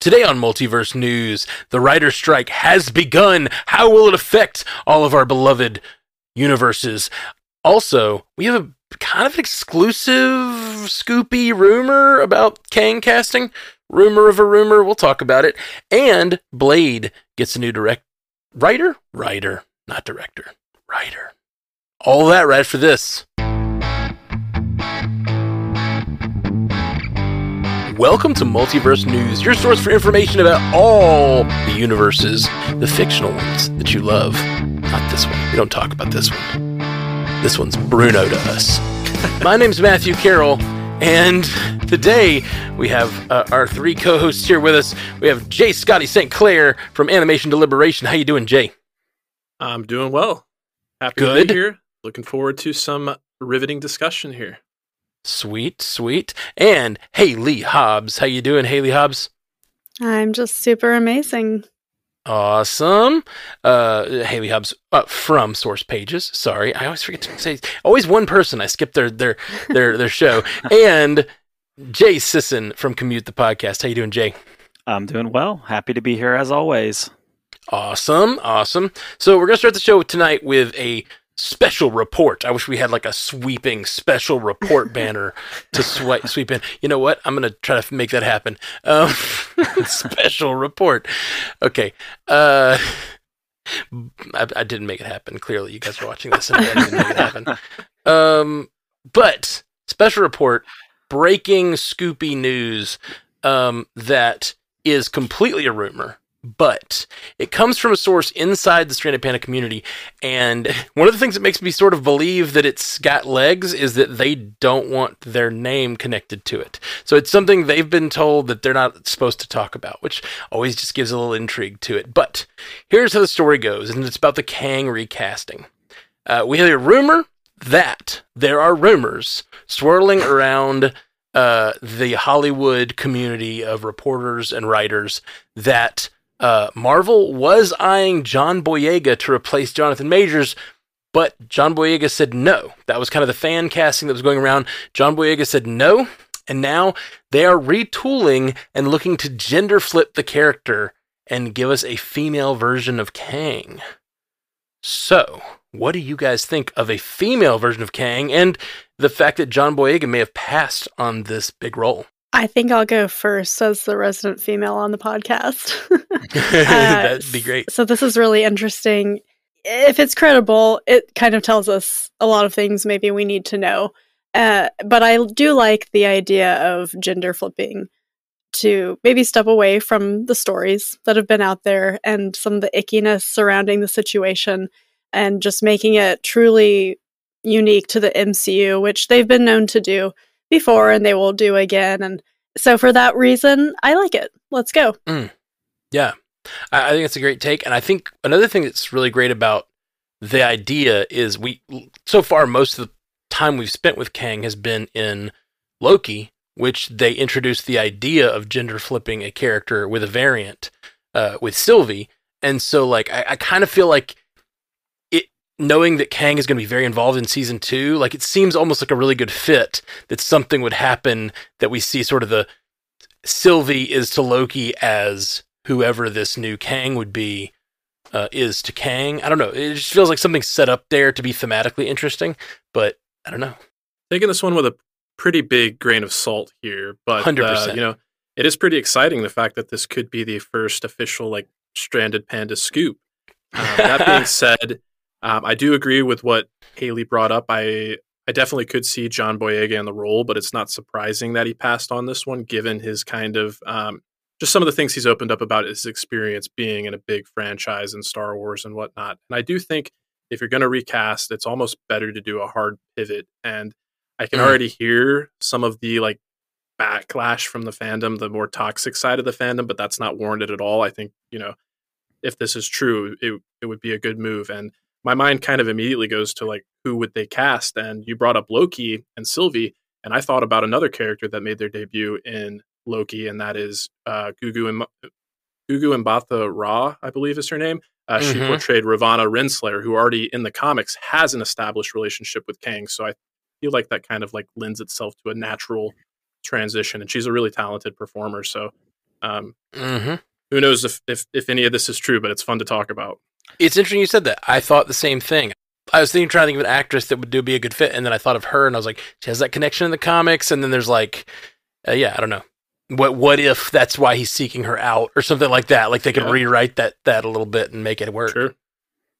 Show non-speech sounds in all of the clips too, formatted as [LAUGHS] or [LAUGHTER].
Today on Multiverse News, the writer strike has begun. How will it affect all of our beloved universes? Also, we have a kind of an exclusive scoopy rumor about Kang casting. Rumor of a rumor, we'll talk about it. And Blade gets a new direct writer, writer, not director, writer. All that right for this. Welcome to Multiverse News, your source for information about all the universes, the fictional ones that you love. Not this one. We don't talk about this one. This one's Bruno to us. [LAUGHS] My name's Matthew Carroll, and today we have uh, our three co-hosts here with us. We have Jay Scotty St. Clair from Animation Deliberation. How you doing, Jay? I'm doing well. Happy Good. to be here. Looking forward to some riveting discussion here. Sweet, sweet. And Haley Hobbs. How you doing, Haley Hobbs? I'm just super amazing. Awesome. Uh, Haley Hobbs uh, from Source Pages. Sorry, I always forget to say. Always one person. I skip their their their [LAUGHS] their show. And Jay Sisson from Commute the Podcast. How you doing, Jay? I'm doing well. Happy to be here as always. Awesome, awesome. So we're gonna start the show tonight with a special report. I wish we had like a sweeping special report [LAUGHS] banner to swipe sweep in. You know what? I'm gonna try to make that happen. Um, [LAUGHS] special report. Okay. Uh, I, I didn't make it happen. Clearly, you guys are watching this and I didn't make it happen. Um, but special report, breaking Scoopy news um, that is completely a rumor but it comes from a source inside the Stranded Panda community. And one of the things that makes me sort of believe that it's got legs is that they don't want their name connected to it. So it's something they've been told that they're not supposed to talk about, which always just gives a little intrigue to it. But here's how the story goes, and it's about the Kang recasting. Uh, we have a rumor that there are rumors swirling around uh, the Hollywood community of reporters and writers that uh, Marvel was eyeing John Boyega to replace Jonathan Majors, but John Boyega said no. That was kind of the fan casting that was going around. John Boyega said no, and now they are retooling and looking to gender flip the character and give us a female version of Kang. So, what do you guys think of a female version of Kang and the fact that John Boyega may have passed on this big role? I think I'll go first as the resident female on the podcast. [LAUGHS] [LAUGHS] That'd be great. So, this is really interesting. If it's credible, it kind of tells us a lot of things maybe we need to know. Uh, but I do like the idea of gender flipping to maybe step away from the stories that have been out there and some of the ickiness surrounding the situation and just making it truly unique to the MCU, which they've been known to do before and they will do again. And so for that reason, I like it. Let's go. Mm. Yeah. I, I think it's a great take. And I think another thing that's really great about the idea is we, so far, most of the time we've spent with Kang has been in Loki, which they introduced the idea of gender flipping a character with a variant uh, with Sylvie. And so, like, I, I kind of feel like knowing that Kang is going to be very involved in season two, like, it seems almost like a really good fit that something would happen that we see sort of the Sylvie is to Loki as whoever this new Kang would be uh, is to Kang. I don't know. It just feels like something set up there to be thematically interesting, but I don't know. Taking this one with a pretty big grain of salt here, but uh, 100%. you know, it is pretty exciting the fact that this could be the first official like stranded panda scoop. Uh, that being [LAUGHS] said, um, I do agree with what Haley brought up. I I definitely could see John Boyega in the role, but it's not surprising that he passed on this one, given his kind of um, just some of the things he's opened up about his experience being in a big franchise in Star Wars and whatnot. And I do think if you're going to recast, it's almost better to do a hard pivot. And I can Mm. already hear some of the like backlash from the fandom, the more toxic side of the fandom, but that's not warranted at all. I think, you know, if this is true, it, it would be a good move. And my mind kind of immediately goes to like, who would they cast? And you brought up Loki and Sylvie. And I thought about another character that made their debut in Loki, and that is uh, Gugu and Gugu Mbatha Raw, I believe is her name. Uh, She Mhm. portrayed Ravonna Renslayer, who already in the comics has an established relationship with Kang. So I feel like that kind of like lends itself to a natural transition, and she's a really talented performer. So Um, hmm who knows if, if if any of this is true, but it's fun to talk about. It's interesting you said that. I thought the same thing. I was thinking, trying to think of an actress that would do be a good fit, and then I thought of her, and I was like, she has that connection in the comics, and then there's like, uh, yeah, I don't know. What what if that's why he's seeking her out or something like that? Like they could Yeah. rewrite that that a little bit and make it work. Sure.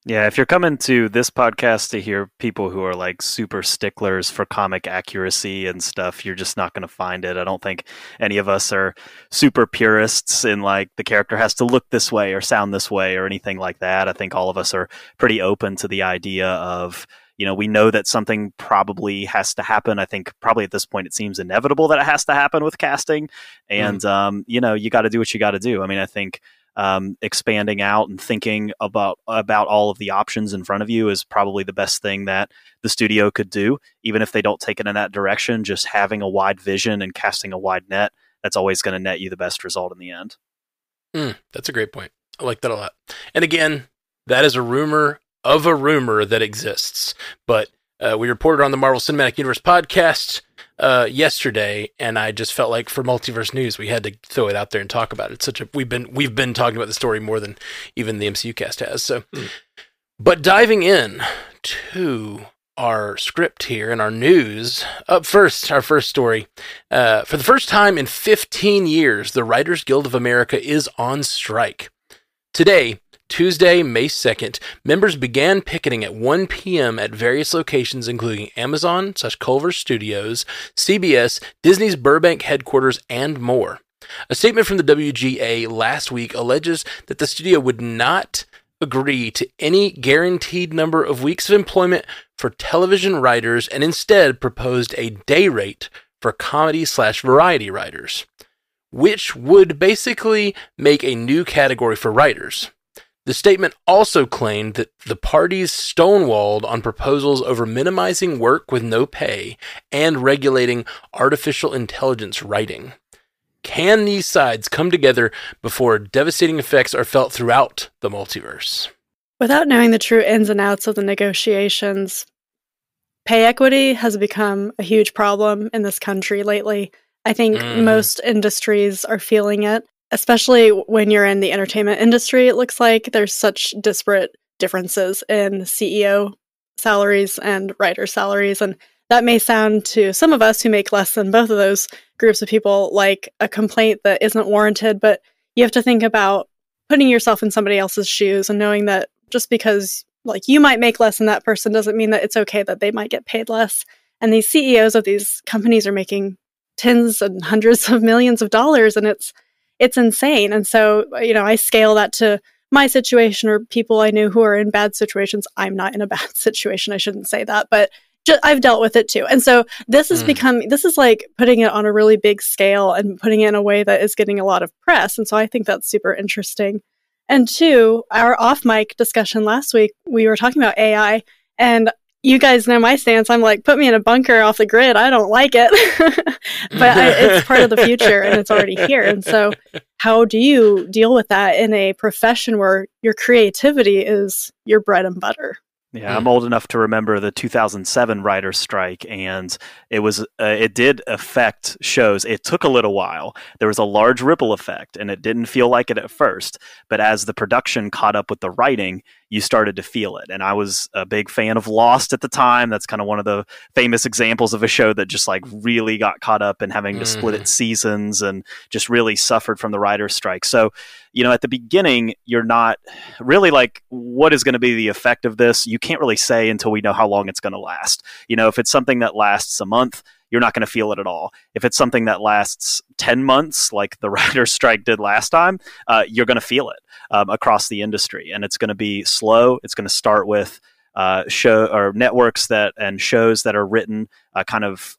Yeah, if you're coming to this podcast to hear people who are like super sticklers for comic accuracy and stuff, you're just not going to find it. I don't think any of us are super purists in like the character has to look this way or sound this way or anything like that. I think all of us are pretty open to the idea of, you know, we know that something probably has to happen. I think probably at this point it seems inevitable that it has to happen with casting. And, um, you know, you got to do what you got to do. I mean, I think um, expanding out and thinking about about all of the options in front of you is probably the best thing that the studio could do. Even if they don't take it in that direction, just having a wide vision and casting a wide net that's always going to net you the best result in the end. Mm, that's a great point. I like that a lot. And again, that is a rumor of a rumor that exists. But uh, we reported on the Marvel Cinematic Universe podcast uh, yesterday, and I just felt like for multiverse news, we had to throw it out there and talk about it. It's such a we've been we've been talking about the story more than even the MCU cast has. So, Mm. but diving in to our script here and our news. Up first, our first story. Uh, for the first time in 15 years, the Writers Guild of America is on strike. Today, Tuesday, May 2nd, members began picketing at 1 p.m. at various locations, including Amazon slash Culver Studios, CBS, Disney's Burbank headquarters, and more. A statement from the WGA last week alleges that the studio would not agree to any guaranteed number of weeks of employment for television writers and instead proposed a day rate for comedy slash variety writers, which would basically make a new category for writers. The statement also claimed that the parties stonewalled on proposals over minimizing work with no pay and regulating artificial intelligence writing. Can these sides come together before devastating effects are felt throughout the multiverse? Without knowing the true ins and outs of the negotiations, pay equity has become a huge problem in this country lately. I think Mhm. most industries are feeling it, especially when you're in the entertainment industry. It looks like there's such disparate differences in CEO salaries and writer salaries. And that may sound to some of us who make less than both of those groups of people like a complaint that isn't warranted, but you have to think about putting yourself in somebody else's shoes and knowing that just because like you might make less than that person doesn't mean that it's okay that they might get paid less. And these CEOs of these companies are making tens and hundreds of millions of dollars and it's it's insane. And so, you know, I scale that to my situation or people I knew who are in bad situations. I'm not in a [LAUGHS] bad situation. I shouldn't say that, but ju- I've dealt with it too. And so this has Mm. become this is like putting it on a really big scale and putting it in a way that is getting a lot of press. And so I think that's super interesting. And two, our off mic discussion last week, we were talking about AI and you guys know my stance. I'm like, put me in a bunker off the grid. I don't like it. [LAUGHS] but I, it's [LAUGHS] part of the future and it's already here. And so, how do you deal with that in a profession where your creativity is your bread and butter? Yeah, Hmm. I'm old enough to remember the 2007 writers' strike, and it was uh, it did affect shows. It took a little while. There was a large ripple effect, and it didn't feel like it at first. But as the production caught up with the writing, you started to feel it. And I was a big fan of Lost at the time. That's kind of one of the famous examples of a show that just like really got caught up in having to split its seasons and just really suffered from the writers' strike. So, you know, at the beginning, you're not really like what is going to be the effect of this you can't really say until we know how long it's going to last you know if it's something that lasts a month you're not going to feel it at all. If it's something that lasts 10 months like the [LAUGHS] writer's strike did last time uh, you're going to feel it um, across the industry. And it's going to be slow. It's going to start with uh, show or networks that and shows that are written uh, kind of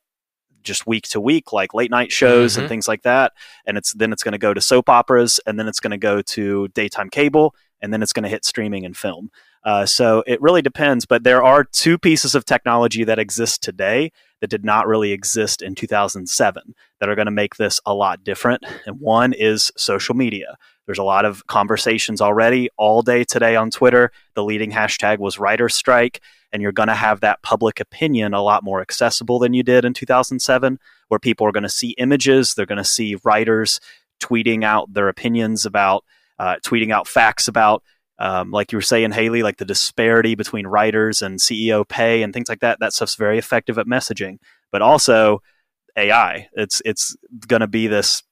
just week to week like late night shows Mhm. and things like that. And it's then it's going to go to soap operas and then it's going to go to daytime cable and then it's going to hit streaming and film uh, so it really depends but there are two pieces of technology that exist today that did not really exist in 2007 that are going to make this a lot different and one is social media there's a lot of conversations already all day today on twitter the leading hashtag was writer strike and you're going to have that public opinion a lot more accessible than you did in 2007 where people are going to see images they're going to see writers tweeting out their opinions about, uh, tweeting out facts about. Um, like you were saying, Haley, like the disparity between writers and CEO pay and things like that. That stuff's very effective at messaging. But also, AI. It's it's going to be this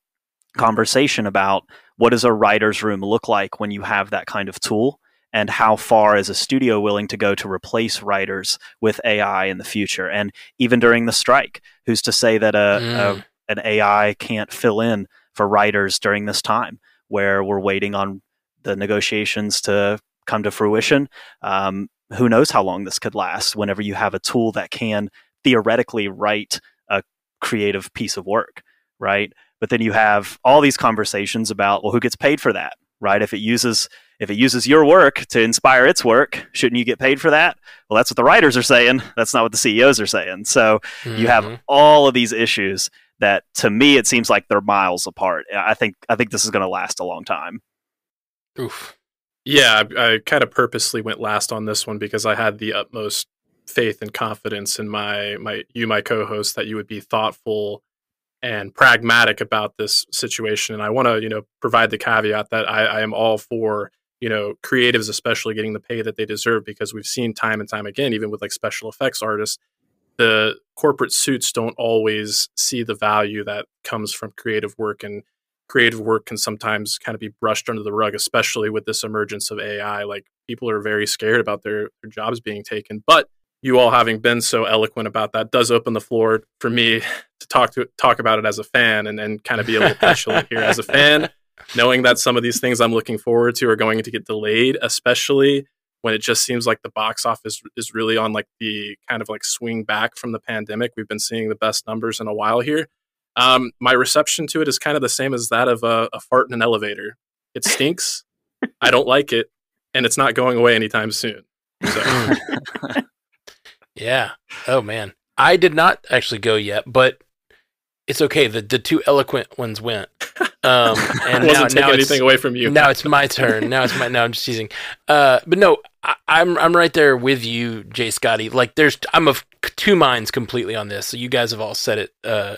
conversation about what does a writer's room look like when you have that kind of tool and how far is a studio willing to go to replace writers with AI in the future and even during the strike who's to say that a, mm. a an AI can't fill in for writers during this time where we're waiting on the negotiations to come to fruition. Um, who knows how long this could last whenever you have a tool that can theoretically write a creative piece of work right? But then you have all these conversations about well who gets paid for that right? If it uses if it uses your work to inspire its work shouldn't you get paid for that? Well that's what the writers are saying. That's not what the ceos are saying. So mm-hmm. you have mm-hmm. all of these issues that to me it seems like they're miles apart. I think i think this is going to last a long time oof yeah I, I kind of purposely went last on this one because i had the utmost faith and confidence in my my you my co-host that you would be thoughtful and pragmatic about this situation. And I want to, you know, provide the caveat that I, I, am all for, you know, creatives especially getting the pay that they deserve because we've seen time and time again, even with like special effects artists, the corporate suits don't always see the value that comes from creative work and creative work can sometimes kind of be brushed under the rug, especially with this emergence of AI. Like people are very scared about their, their jobs being taken. But you all having been so eloquent about that does open the floor for me to talk to talk about it as a fan and, and kind of be a little petulant here as a fan, [LAUGHS] knowing that some of these things I'm looking forward to are going to get delayed, especially when it just seems like the box office is really on like the kind of like swing back from the pandemic. We've been seeing the best numbers in a while here. Um, my reception to it is kind of the same as that of a, a fart in an elevator. It stinks. [LAUGHS] I don't like it, and it's not going away anytime soon. So. [LAUGHS] Yeah. Oh man, I did not actually go yet, but it's okay. The the two eloquent ones went. Um, [LAUGHS] and wasn't now, now anything away from you. Now it's my turn. Now it's my. Now I'm just teasing. Uh, but no, I, am I'm, I'm right there with you, Jay Scotty. Like, there's I'm of two minds completely on this. So you guys have all said it uh,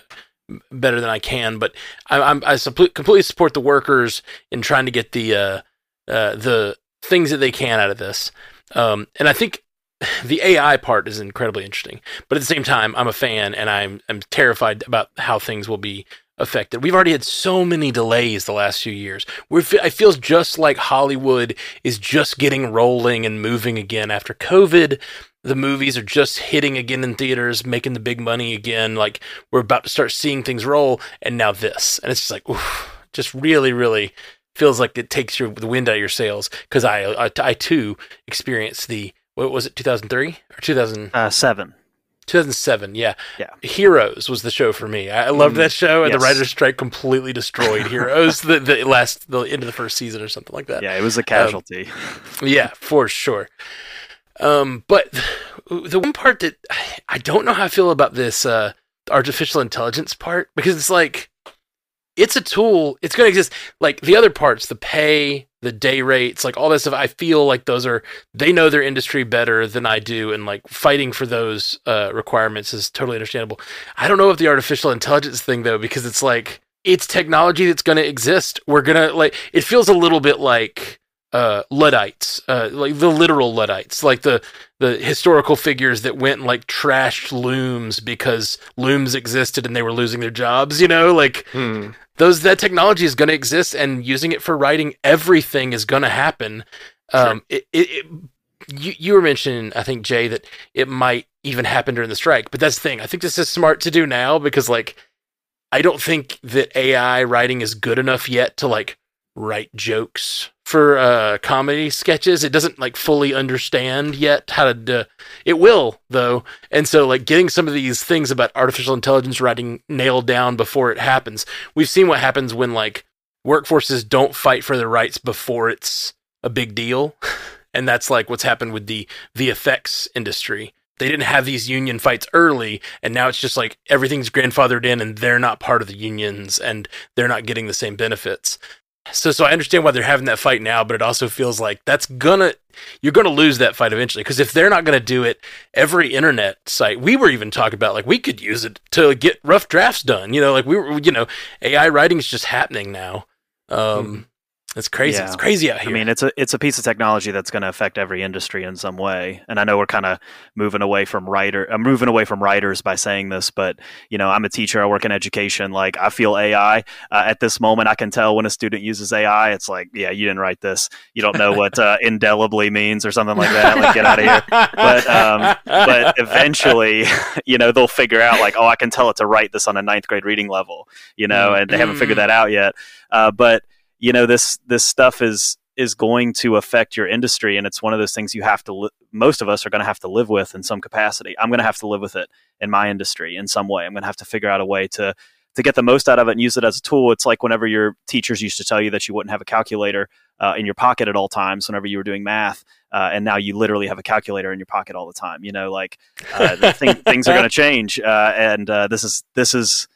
better than I can, but I, I'm I completely support the workers in trying to get the uh, uh, the things that they can out of this. Um, and I think [SIGHS] the AI part is incredibly interesting, but at the same time, I'm a fan and I'm I'm terrified about how things will be affected. We've already had so many delays the last few years. We're it feels just like Hollywood is just getting rolling and moving again after COVID. The movies are just hitting again in theaters, making the big money again. Like we're about to start seeing things roll, and now this, and it's just like, oof, just really, really feels like it takes your the wind out of your sails. Because I, I, I too experienced the what was it 2003 or 2007 uh, 2007 yeah yeah heroes was the show for me i loved mm, that show and yes. the writers strike completely destroyed [LAUGHS] heroes the, the last the end of the first season or something like that yeah it was a casualty um, [LAUGHS] yeah for sure um but the one part that i don't know how i feel about this uh artificial intelligence part because it's like it's a tool it's going to exist like the other parts the pay the day rates, like all that stuff. I feel like those are they know their industry better than I do, and like fighting for those uh, requirements is totally understandable. I don't know if the artificial intelligence thing though, because it's like it's technology that's going to exist. We're gonna like it feels a little bit like uh, Luddites, uh, like the literal Luddites, like the the historical figures that went and like trashed looms because looms existed and they were losing their jobs. You know, like hmm those that technology is going to exist, and using it for writing everything is going to happen. Um, it, it, it, you, you were mentioning, I think Jay, that it might even happen during the strike, but that's the thing. I think this is smart to do now because, like, I don't think that AI writing is good enough yet to like write jokes for uh, comedy sketches. It doesn't like fully understand yet how to. it will though, and so like getting some of these things about artificial intelligence writing nailed down before it happens. We've seen what happens when like workforces don't fight for their rights before it's a big deal, [LAUGHS] and that's like what's happened with the VFX industry. They didn't have these union fights early, and now it's just like everything's grandfathered in, and they're not part of the unions, and they're not getting the same benefits. So so I understand why they're having that fight now, but it also feels like that's gonna you're gonna lose that fight eventually because if they're not gonna do it, every internet site we were even talking about like we could use it to get rough drafts done. You know, like we were you know AI writing is just happening now. Um, mm. It's crazy. Yeah. It's crazy out here. I mean, it's a it's a piece of technology that's going to affect every industry in some way. And I know we're kind of moving away from writer. I'm moving away from writers by saying this, but you know, I'm a teacher. I work in education. Like, I feel AI uh, at this moment. I can tell when a student uses AI. It's like, yeah, you didn't write this. You don't know what uh, indelibly means or something like that. Like, get out of here. But um, but eventually, [LAUGHS] you know, they'll figure out like, oh, I can tell it to write this on a ninth grade reading level. You know, and they haven't figured mm. that out yet. Uh, but you know this this stuff is is going to affect your industry and it's one of those things you have to li- most of us are going to have to live with in some capacity. I'm going to have to live with it in my industry in some way. I'm going to have to figure out a way to to get the most out of it and use it as a tool. It's like whenever your teachers used to tell you that you wouldn't have a calculator uh, in your pocket at all times whenever you were doing math uh, and now you literally have a calculator in your pocket all the time you know like uh, [LAUGHS] thing, things are going to change uh, and uh, this is this is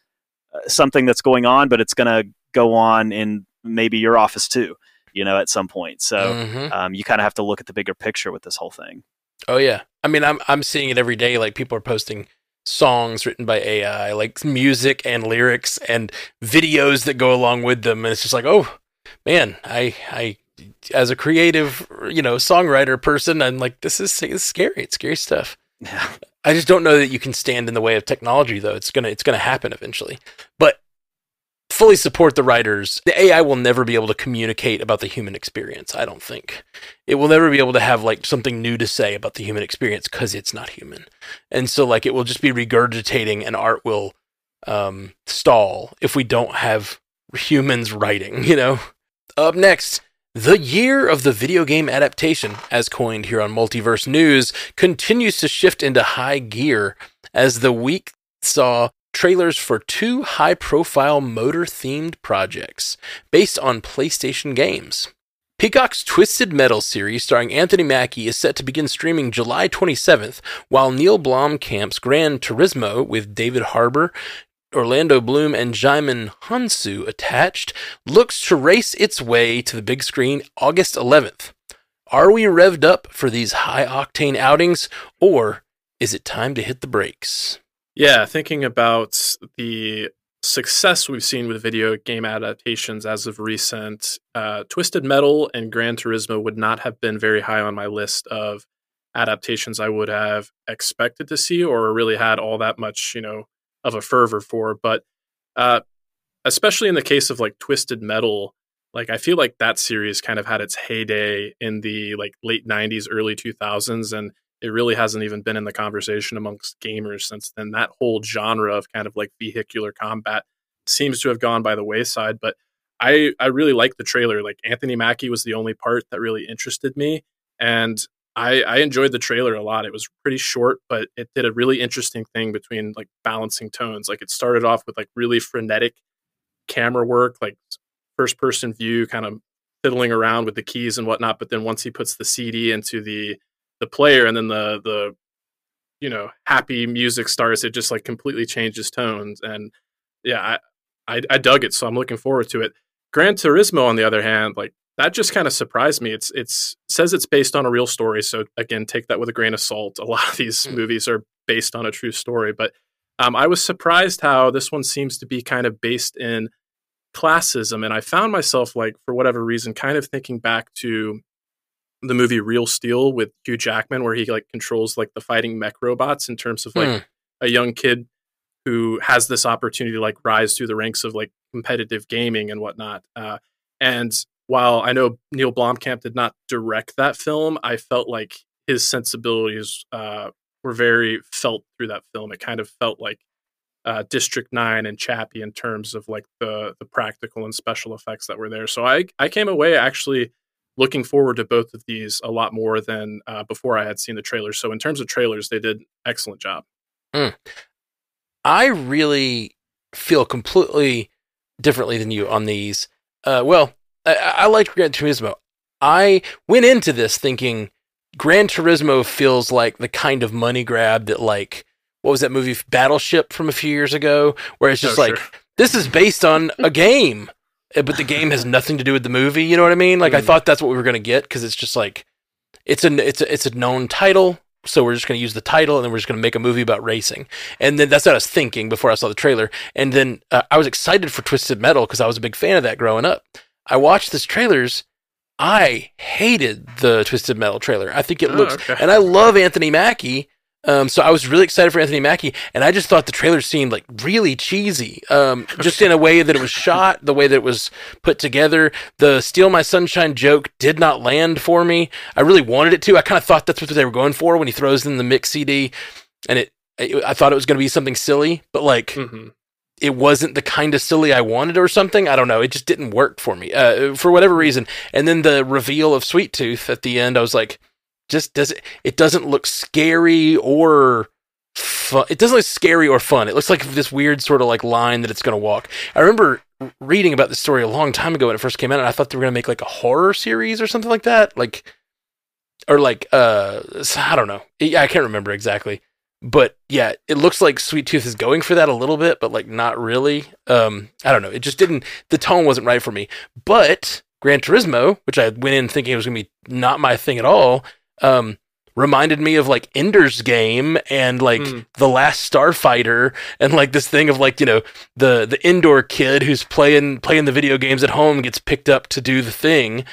uh, something that's going on but it's going to go on in maybe your office too, you know, at some point. So mm-hmm. um, you kind of have to look at the bigger picture with this whole thing. Oh yeah, I mean, I'm I'm seeing it every day. Like people are posting songs written by AI, like music and lyrics and videos that go along with them, and it's just like, oh man, I I as a creative, you know, songwriter person, I'm like, this is, this is scary. It's scary stuff. Yeah. I just don't know that you can stand in the way of technology, though. It's gonna it's gonna happen eventually. But fully support the writers. The AI will never be able to communicate about the human experience, I don't think. It will never be able to have like something new to say about the human experience because it's not human. And so like it will just be regurgitating and art will um, stall if we don't have humans writing, you know? Up next, the year of the video game adaptation, as coined here on Multiverse News, continues to shift into high gear as the week saw trailers for two high profile motor themed projects based on PlayStation games. Peacock's Twisted Metal series starring Anthony Mackie is set to begin streaming July 27th, while Neil Blomkamp's Gran Turismo with David Harbour, Orlando Bloom, and Djimon Hounsou attached looks to race its way to the big screen August 11th. Are we revved up for these high octane outings, or is it time to hit the brakes? Yeah, thinking about the success we've seen with video game adaptations as of recent, uh, Twisted Metal and Gran Turismo would not have been very high on my list of adaptations I would have expected to see or really had all that much, you know, of a fervor for. But uh, especially in the case of like Twisted Metal, like I feel like that series kind of had its heyday in the like late 90s, early 2000s, and it really hasn't even been in the conversation amongst gamers since then. That whole genre of kind of like vehicular combat seems to have gone by the wayside. But I I really like the trailer. Like Anthony Mackie was the only part that really interested me, and I, I enjoyed the trailer a lot. It was pretty short, but it did a really interesting thing between like balancing tones. Like it started off with like really frenetic camera work, like first person view, kind of fiddling around with the keys and whatnot. But then once he puts the CD into the the player and then the the you know happy music starts it just like completely changes tones. And yeah I, I, I dug it so i'm looking forward to it. Gran turismo on the other hand like that just kind of surprised me. It's it's says it's based on a real story so again take that with a grain of salt. A lot of these mm. movies are based on a true story but um, i was surprised how this one seems to be kind of based in classism and i found myself like for whatever reason kind of thinking back to the movie Real Steel with Hugh Jackman, where he like controls like the fighting mech robots in terms of like mm. a young kid who has this opportunity to like rise through the ranks of like competitive gaming and whatnot. Uh, and while I know Neil Blomkamp did not direct that film, I felt like his sensibilities uh, were very felt through that film. It kind of felt like uh, District Nine and Chappie in terms of like the the practical and special effects that were there. So I I came away actually looking forward to both of these a lot more than uh, before I had seen the trailers. So in terms of trailers, they did excellent job. Mm. I really feel completely differently than you on these. Uh, well, I, I liked Gran Turismo. I went into this thinking Gran Turismo feels like the kind of money grab that like what was that movie Battleship from a few years ago, where it's just oh, like sure. this is based on a game but the game has nothing to do with the movie. You know what I mean? Like I Mm. thought that's what we were gonna get because it's just like it's a it's a it's a known title. So we're just going to use the title, and then we're just going to make a movie about racing. And then that's what I was thinking before I saw the trailer. And then uh, I was excited for Twisted Metal because I was a big fan of that growing up. I watched this trailers. I hated the Twisted Metal trailer. I think it Oh, looks, okay. and I love Anthony Mackie. Um, so I was really excited for Anthony Mackie, and I just thought the trailer seemed like really cheesy. Um, just in a way that it was shot, the way that it was put together. The "Steal My Sunshine" joke did not land for me. I really wanted it to. I kind of thought that's what they were going for when he throws in the mix CD, and it. it I thought it was going to be something silly, but like hmm it wasn't the kind of silly I wanted or something. I don't know. It just didn't work for me uh, for whatever reason. And then the reveal of Sweet Tooth at the end, I was like, just does it? Doesn't look scary or fun. It doesn't look scary or fun. It looks like this weird sort of like line that it's going to walk. I remember reading about this story a long time ago when it first came out, and I thought they were going to make like a horror series or something like that, like or like uh, I don't know. I can't remember exactly but yeah, it looks like Sweet Tooth is going for that a little bit, but like not really. Um, I don't know. It just didn't. The tone wasn't right for me. But Gran Turismo, which I went in thinking it was gonna be not my thing at all, um, reminded me of like Ender's Game and like Hmm. the Last Starfighter and like this thing of like you know the the indoor kid who's playing playing the video games at home gets picked up to do the thing.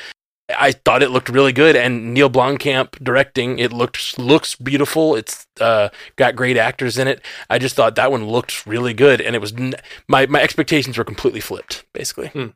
I thought it looked really good, and Neil Blomkamp directing it looked looks beautiful. It's uh, got great actors in it. I just thought that one looked really good, and it was n- my my expectations were completely flipped, basically.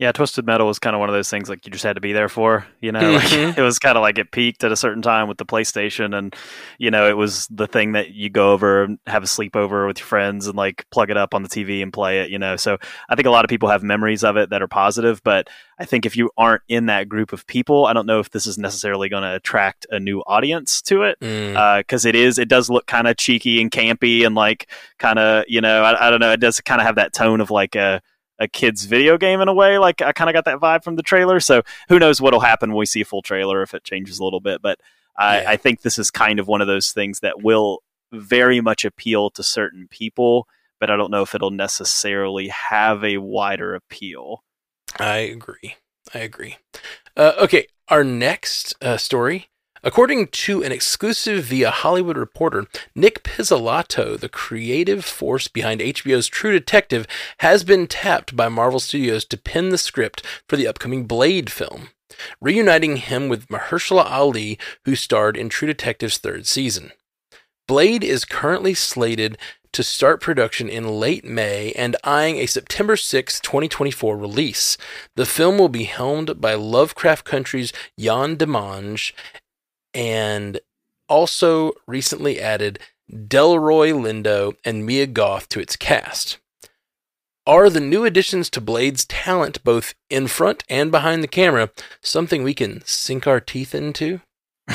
Yeah, Twisted Metal was kind of one of those things like you just had to be there for, you know. [LAUGHS] Like, Mhm. it was kind of like it peaked at a certain time with the PlayStation, and you know it was the thing that you go over and have a sleepover with your friends and like plug it up on the TV and play it, you know. So I think a lot of people have memories of it that are positive, but I think if you aren't in that group of people, I don't know if this is necessarily going to attract a new audience to it Mm. because it is it does look kind of cheeky and campy and like kind of you know I, I don't know it does kind of have that tone of like a a kid's video game in a way like I kind of got that vibe from the trailer so who knows what'll happen when we see a full trailer if it changes a little bit but I, Yeah. I think this is kind of one of those things that will very much appeal to certain people but I don't know if it'll necessarily have a wider appeal I agree. I agree. Uh, okay, our next uh, story. According to an exclusive via Hollywood Reporter, Nic Pizzolatto, the creative force behind HBO's True Detective, has been tapped by Marvel Studios to pen the script for the upcoming Blade film, reuniting him with Mahershala Ali, who starred in True Detective's third season. Blade is currently slated to start production in late May and eyeing a September 6, 2024 release. The film will be helmed by Lovecraft Country's Yann Demange and also recently added Delroy Lindo and Mia Goth to its cast. Are the new additions to Blade's talent, both in front and behind the camera, something we can sink our teeth into? [LAUGHS]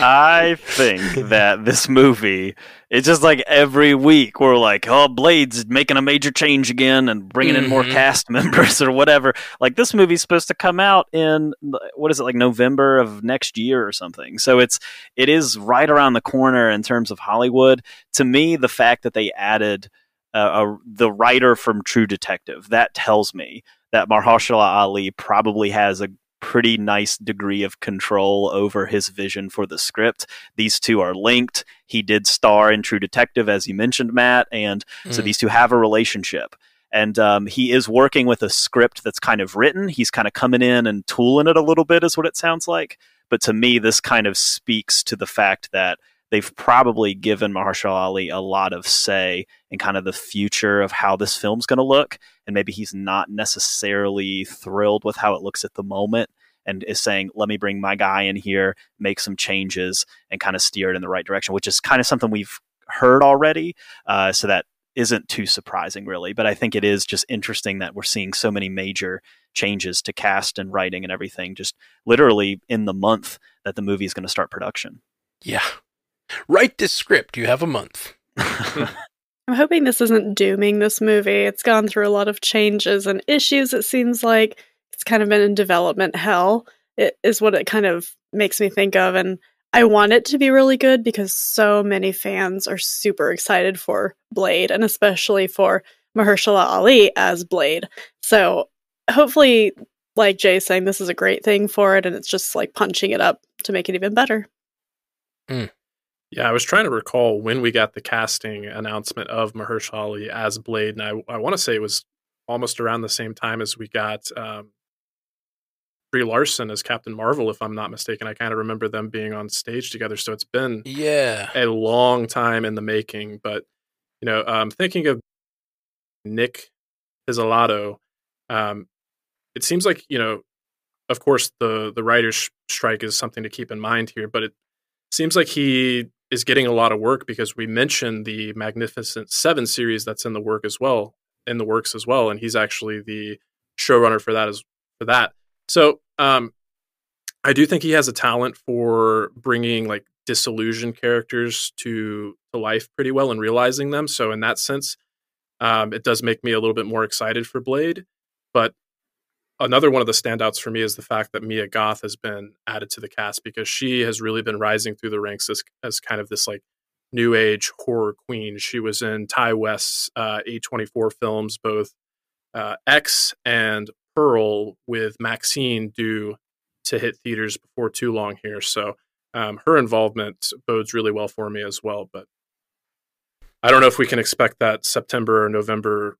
I think [LAUGHS] that this movie, it's just like every week we're like, oh, Blade's making a major change again and bringing in more Mhm. cast [LAUGHS] members or whatever. Like this movie's supposed to come out in what is it like November of next year or something. So it's it is right around the corner in terms of Hollywood. To me, the fact that they added uh, a, the writer from True Detective that tells me that Mahershala Ali probably has a pretty nice degree of control over his vision for the script. These two are linked. He did star in True Detective, as you mentioned, Matt, and so Mm. these two have a relationship. And um, he is working with a script that's kind of written. He's kind of coming in and tooling it a little bit, is what it sounds like. But to me, this kind of speaks to the fact that they've probably given Mahershala Ali a lot of say in kind of the future of how this film's going to look. And maybe he's not necessarily thrilled with how it looks at the moment and is saying, let me bring my guy in here, make some changes, and kind of steer it in the right direction, which is kind of something we've heard already. Uh, so that isn't too surprising, really. But I think it is just interesting that we're seeing so many major changes to cast and writing and everything, just literally in the month that the movie is going to start production. Yeah. Write this script. You have a month. [LAUGHS] I'm hoping this isn't dooming this movie. It's gone through a lot of changes and issues, it seems like. It's kind of been in development hell, it is what it kind of makes me think of. And I want it to be really good because so many fans are super excited for Blade and especially for Mahershala Ali as Blade. So hopefully, like Jay saying, this is a great thing for it, and it's just like punching it up to make it even better. Hmm. Yeah, I was trying to recall when we got the casting announcement of Mahershala Ali as Blade, and I, I want to say it was almost around the same time as we got um, Brie Larson as Captain Marvel, if I'm not mistaken. I kind of remember them being on stage together, so it's been Yeah. a long time in the making. But you know, um, thinking of Nic Pizzolatto, um, it seems like you know, of course, the the writers' strike is something to keep in mind here, but it seems like he is getting a lot of work because we mentioned the Magnificent Seven series that's in the work as well, in the works as well, and he's actually the showrunner for that as for that. So, um, I do think he has a talent for bringing like disillusioned characters to to life pretty well and realizing them. So, in that sense, um, it does make me a little bit more excited for Blade. But another one of the standouts for me is the fact that Mia Goth has been added to the cast because she has really been rising through the ranks as as kind of this like new age horror queen. She was in Ti West's uh, A24 films, both uh, X and Pearl, with Maxine due to hit theaters before too long here. So um, her involvement bodes really well for me as well. But I don't know if we can expect that September or November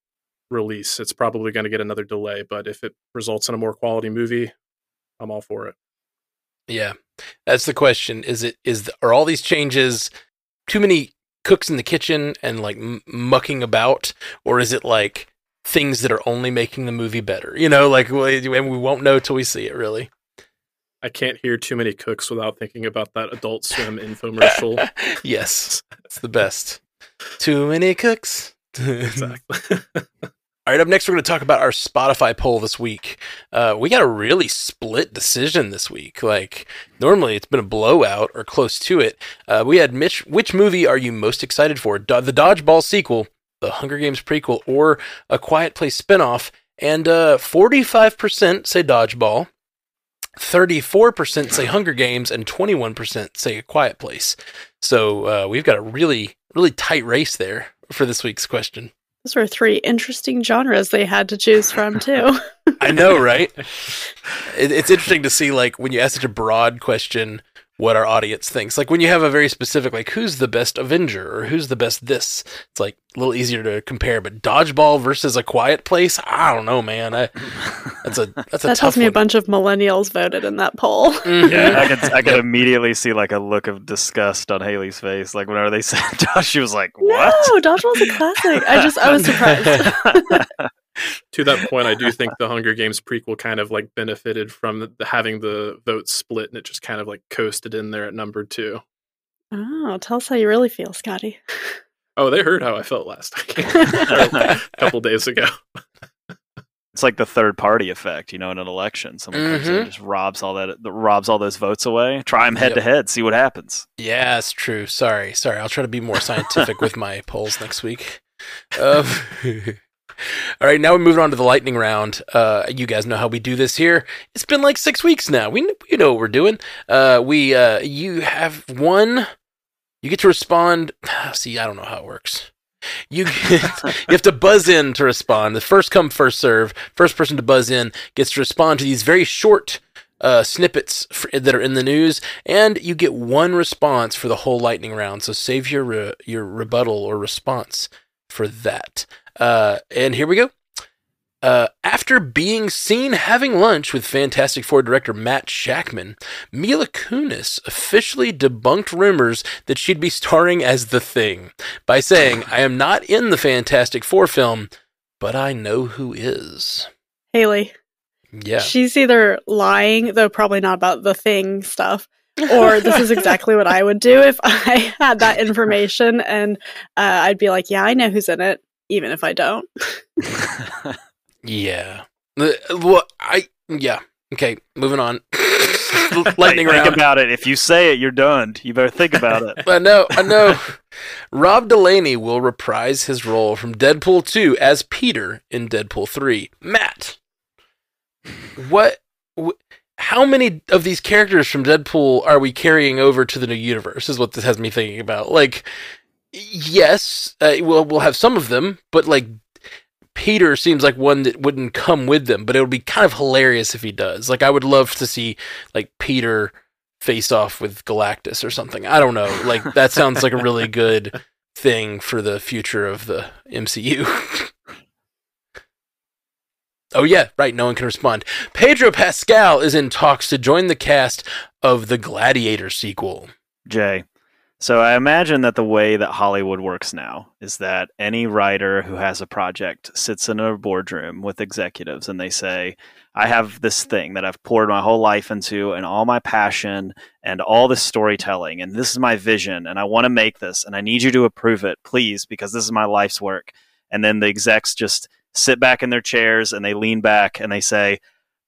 release. It's probably going to get another delay, but if it results in a more quality movie, I'm all for it. Yeah. That's the question. Is it is the, are all these changes too many cooks in the kitchen and like m- mucking about or is it like things that are only making the movie better? You know, like we- and we won't know till we see it really. I can't hear too many cooks without thinking about that Adult Swim infomercial. [LAUGHS] yes. It's the best. Too many cooks. [LAUGHS] exactly. [LAUGHS] All right, up next, we're going to talk about our Spotify poll this week. Uh, we got a really split decision this week. Like, normally it's been a blowout or close to it. Uh, we had Mitch, which movie are you most excited for? Do- the Dodgeball sequel, the Hunger Games prequel, or a Quiet Place spinoff? And uh, 45% say Dodgeball, 34% say Hunger Games, and 21% say A Quiet Place. So uh, we've got a really, really tight race there for this week's question. Those were three interesting genres they had to choose from, [LAUGHS] too. I know, right? [LAUGHS] It, it's interesting to see, like, when you ask such a broad question, what our audience thinks. Like, when you have a very specific, like, who's the best Avenger or who's the best this, it's like a little easier to compare. But Dodgeball versus A Quiet Place, I don't know, man. I, that's a that's a that tough tells me a bunch of millennials voted in that poll. [LAUGHS] Mhm. Yeah, I could I could immediately see like a look of disgust on Haley's face. Like whenever they [LAUGHS] said Dodge, she was like, "What?" No, Dodgeball's a classic. I just, I was [LAUGHS] surprised. To that point, I do think the Hunger Games prequel kind of like benefited from the, the, having the votes split, and it just kind of like coasted in there at number two. oh, tell us how you really feel, Scotty. Oh, they heard how I felt last [LAUGHS] a [LAUGHS] couple days ago. it's like the third party effect, you know, in an election. Someone comes in and just robs all that, robs all those votes away. Try them head Yep. to head, see what happens. Yeah, it's true. Sorry, sorry. I'll try to be more scientific with my polls next week. Um, [LAUGHS] all right, now we're moving on to the lightning round. Uh, you guys know how we do this here. It's been like six weeks now. We we know what we're doing. Uh, we uh, you have one. You get to respond. [SIGHS] See, I don't know how it works. You [LAUGHS] get, you have to buzz in to respond. The first come, first serve. First person to buzz in gets to respond to these very short uh, snippets that are in the news, and you get one response for the whole lightning round. So save your re- your rebuttal or response for that. Uh, and here we go. Uh, after being seen having lunch with Fantastic Four director Matt Shakman, Mila Kunis officially debunked rumors that she'd be starring as the Thing by saying, "I am not in the Fantastic Four film, but I know who is." Haley, Yeah. she's either lying, though probably not about the thing stuff, or this is exactly what I would do if I had that [LAUGHS] information, and uh, I'd be like, "Yeah, I know who's in it, even if I don't." [LAUGHS] Yeah. Well, I yeah. Okay, moving on. Lightning think round. about it. If you say it, you're done. You better think about it. [LAUGHS] I know, I know. Rob Delaney will reprise his role from Deadpool 2 as Peter in Deadpool 3. Matt, what? Wh- how many of these characters from Deadpool are we carrying over to the new universe? Is what this has me thinking about. Like, yes, uh, we'll we'll have some of them, but like, Peter seems like one that wouldn't come with them, but it would be kind of hilarious if he does. Like I would love to see like Peter face off with Galactus or something. I don't know. Like that sounds like a really [LAUGHS] good thing for the future of the MCU. [LAUGHS] oh yeah, right, no one can respond. Pedro Pascal is in talks to join the cast of the Gladiator sequel. Jay. So I imagine that the way that Hollywood works now is that any writer who has a project sits in a boardroom with executives and they say, I have this thing that I've poured my whole life into and all my passion and all this storytelling and this is my vision and I want to make this and I need you to approve it, please, because this is my life's work. And then the execs just sit back in their chairs and they lean back and they say,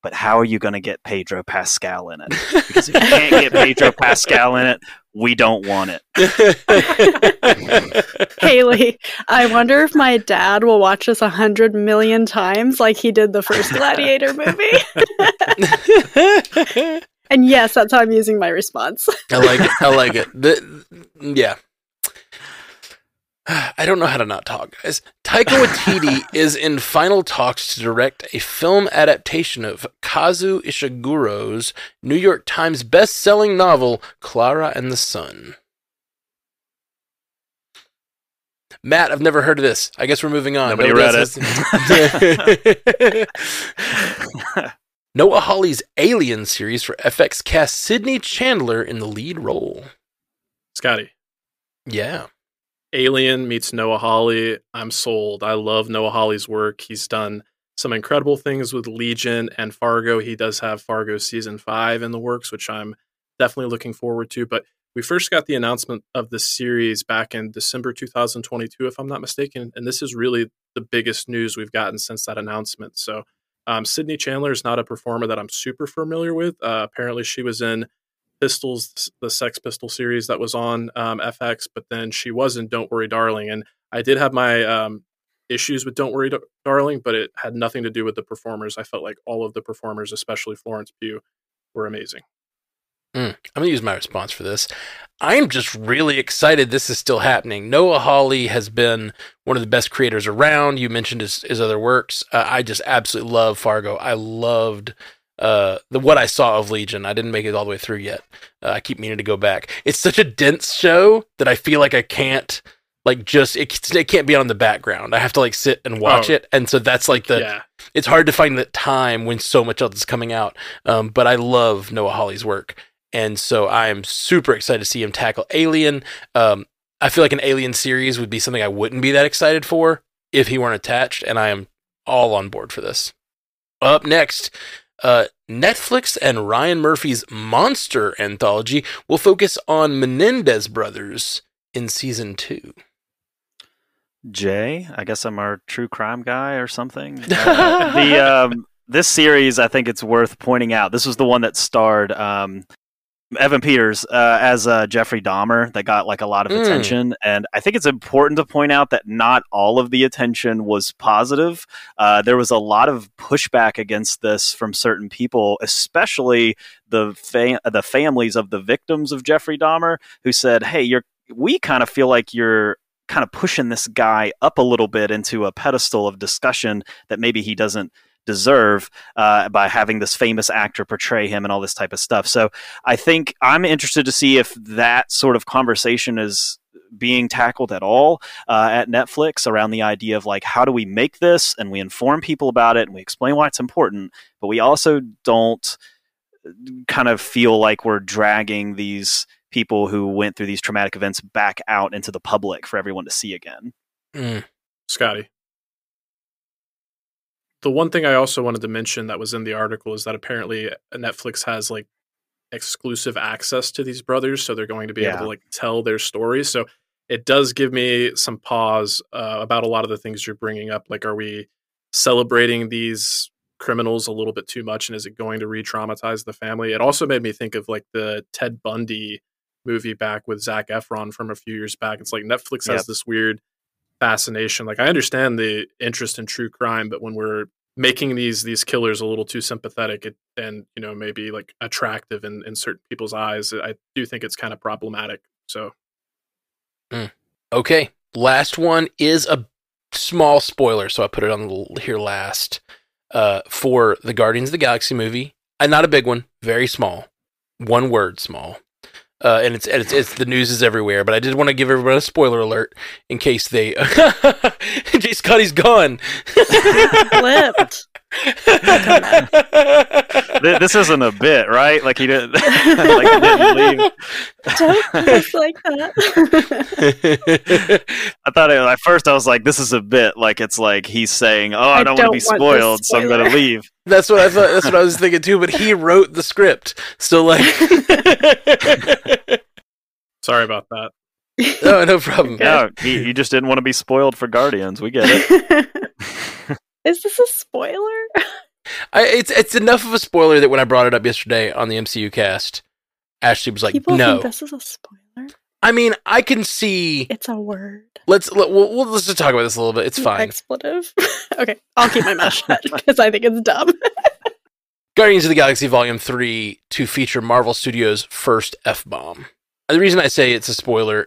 but how are you going to get Pedro Pascal in it? [LAUGHS] Because if you can't get Pedro Pascal in it, we don't want it. [LAUGHS] [LAUGHS] Haley, I wonder if my dad will watch this a hundred million times like he did the first Gladiator movie. [LAUGHS] and yes, that's how I'm using my response. I like it. I like it. The, yeah. I don't know how to not talk, guys. Taika Waititi [LAUGHS] is in final talks to direct a film adaptation of Kazuo Ishiguro's New York Times best-selling novel Klara and the Sun. Matt, I've never heard of this. I guess we're moving on. Nobody read it. [LAUGHS] Noah Hawley's Alien series for FX cast Sydney Chandler in the lead role. Scotty. Yeah. Alien meets Noah Hawley. I'm sold. I love Noah Hawley's work. He's done some incredible things with Legion and Fargo. He does have Fargo season five in the works, which I'm definitely looking forward to. But we first got the announcement of the series back in December 2022, if I'm not mistaken. And this is really the biggest news we've gotten since that announcement. So, um, Sydney Chandler is not a performer that I'm super familiar with. Uh, apparently, she was in Pistols, the Sex Pistol series that was on um, FX, but then she was in Don't Worry, Darling. And I did have my um, issues with Don't Worry, Darling, but it had nothing to do with the performers. I felt like all of the performers, especially Florence Pugh, were amazing. Mm, I'm going to use my response for this. I'm just really excited this is still happening. Noah Hawley has been one of the best creators around. You mentioned his, his other works. Uh, I just absolutely love Fargo. I loved uh, the what I saw of Legion. I didn't make it all the way through yet. Uh, I keep meaning to go back. It's such a dense show that I feel like I can't like just it, it can't be on the background. I have to like sit and watch oh, it, and so that's like the. Yeah. It's hard to find the time when so much else is coming out. Um, but I love Noah Hawley's work, and so I am super excited to see him tackle Alien. Um, I feel like an Alien series would be something I wouldn't be that excited for if he weren't attached, and I am all on board for this. Up next, uh, Netflix and Ryan Murphy's Monster anthology will focus on Menendez brothers in season two. Jay, I guess I'm our true crime guy or something. [LAUGHS] Uh, the um, this series, I think it's worth pointing out. This was the one that starred um, Evan Peters uh, as uh, Jeffrey Dahmer that got like a lot of mm. attention, and I think it's important to point out that not all of the attention was positive. Uh, there was a lot of pushback against this from certain people, especially the fa- the families of the victims of Jeffrey Dahmer, who said, "Hey, you're we kind of feel like you're." kind of pushing this guy up a little bit into a pedestal of discussion that maybe he doesn't deserve uh, by having this famous actor portray him and all this type of stuff. So I think I'm interested to see if that sort of conversation is being tackled at all uh, at Netflix around the idea of like how do we make this and we inform people about it and we explain why it's important, but we also don't kind of feel like we're dragging these people who went through these traumatic events back out into the public for everyone to see again. Mm. Scotty the one thing I also wanted to mention that was in the article is that apparently Netflix has like exclusive access to these brothers, so they're going to be yeah. able to like tell their stories. So it does give me some pause uh, about a lot of the things you're bringing up. Like, are we celebrating these criminals a little bit too much, and is it going to re-traumatize the family? It also made me think of like the Ted Bundy movie back with Zac Efron from a few years back. It's like Netflix yep. has this weird fascination. Like I understand the interest in true crime, but when we're making these these killers a little too sympathetic it, and you know maybe like attractive in, in certain people's eyes, I do think it's kind of problematic. So, mm. okay, last one is a small spoiler, so I put it on here last. Uh, for the Guardians of the Galaxy movie, and not a big one, very small, one word small. Uh, and it's, it's it's the news is everywhere, but I did want to give everyone a spoiler alert in case they [LAUGHS] Jay Scotty's gone. [LAUGHS] Flipped. Th- this isn't a bit, right? Like he didn't, [LAUGHS] like he didn't leave. Don't look like that. [LAUGHS] I thought it, at first I was like, "This is a bit." Like it's like he's saying, "Oh, I, I don't, want to be don't want this spoiled, so I'm going to leave." [LAUGHS] That's what I thought. That's what I was thinking too. But he wrote the script, so like, Sorry about that. no, no problem. Okay. No, he, he just didn't want to be spoiled for Guardians. We get it. Is this a spoiler? [LAUGHS] I, it's it's enough of a spoiler that when I brought it up yesterday on the MCU cast, Ashley was like, People "No." think this is a spoiler. I mean, I can see. It's a word. Let's let, we'll, we'll let's just talk about this a little bit. It's An fine. Expletive. [LAUGHS] okay, I'll keep my mouth [LAUGHS] shut because I think it's dumb. Guardians of the Galaxy Volume 3 to feature Marvel Studios' first F bomb. The reason I say it's a spoiler,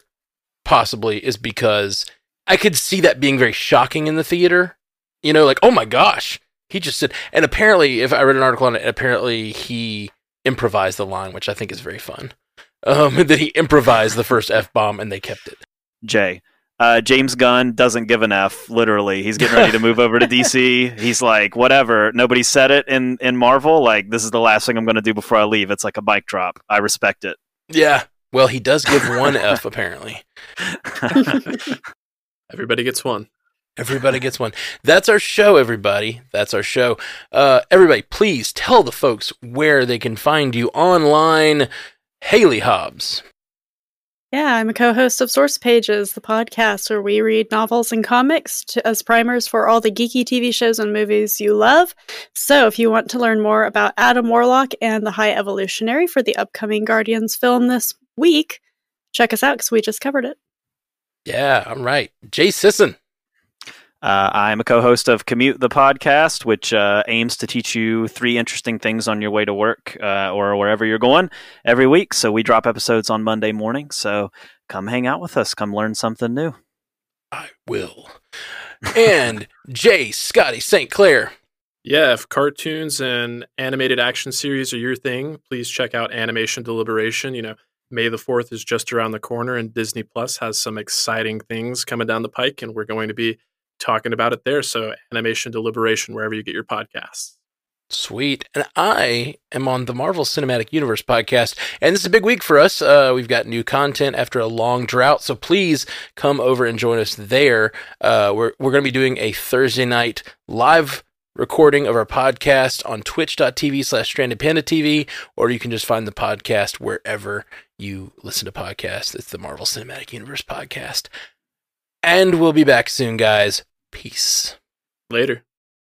possibly, is because I could see that being very shocking in the theater. You know, like, oh my gosh, he just said. And apparently, if I read an article on it, apparently he improvised the line, which I think is very fun. Um, [LAUGHS] that he improvised the first F bomb and they kept it. Jay. Uh, James Gunn doesn't give an F. Literally, he's getting ready to move over to DC. [LAUGHS] He's like, whatever. Nobody said it in in Marvel. Like, this is the last thing I'm going to do before I leave. It's like a bike drop. I respect it. Yeah. Well, he does give one [LAUGHS] F, apparently. Everybody gets one. Everybody gets one. That's our show, everybody. That's our show. Uh, everybody, please tell the folks where they can find you online. Haley Hobbs. Yeah, I'm a co host of Source Pages, the podcast where we read novels and comics to, as primers for all the geeky TV shows and movies you love. So if you want to learn more about Adam Warlock and the High Evolutionary for the upcoming Guardians film this week, check us out because we just covered it. Yeah, I'm right. Jay Sisson. Uh, I'm a co-host of Commute the podcast, which uh, aims to teach you three interesting things on your way to work uh, or wherever you're going every week. So we drop episodes on Monday morning. So come hang out with us. Come learn something new. I will. And [LAUGHS] Jay Scotty St. Clair. Yeah, if cartoons and animated action series are your thing, please check out Animation Deliberation. You know, May the 4th is just around the corner, and Disney Plus has some exciting things coming down the pike, and we're going to be talking about it there. So, Animation Deliberation, wherever you get your podcasts. Sweet. And I am on the Marvel Cinematic Universe podcast. And this is a big week for us. Uh, we've got new content after a long drought. So please come over and join us there. Uh, we're we're going to be doing a Thursday night live recording of our podcast on twitch.tv slash stranded panda TV, or you can just find the podcast wherever you listen to podcasts. It's the Marvel Cinematic Universe podcast. And we'll be back soon, guys. Peace. Later.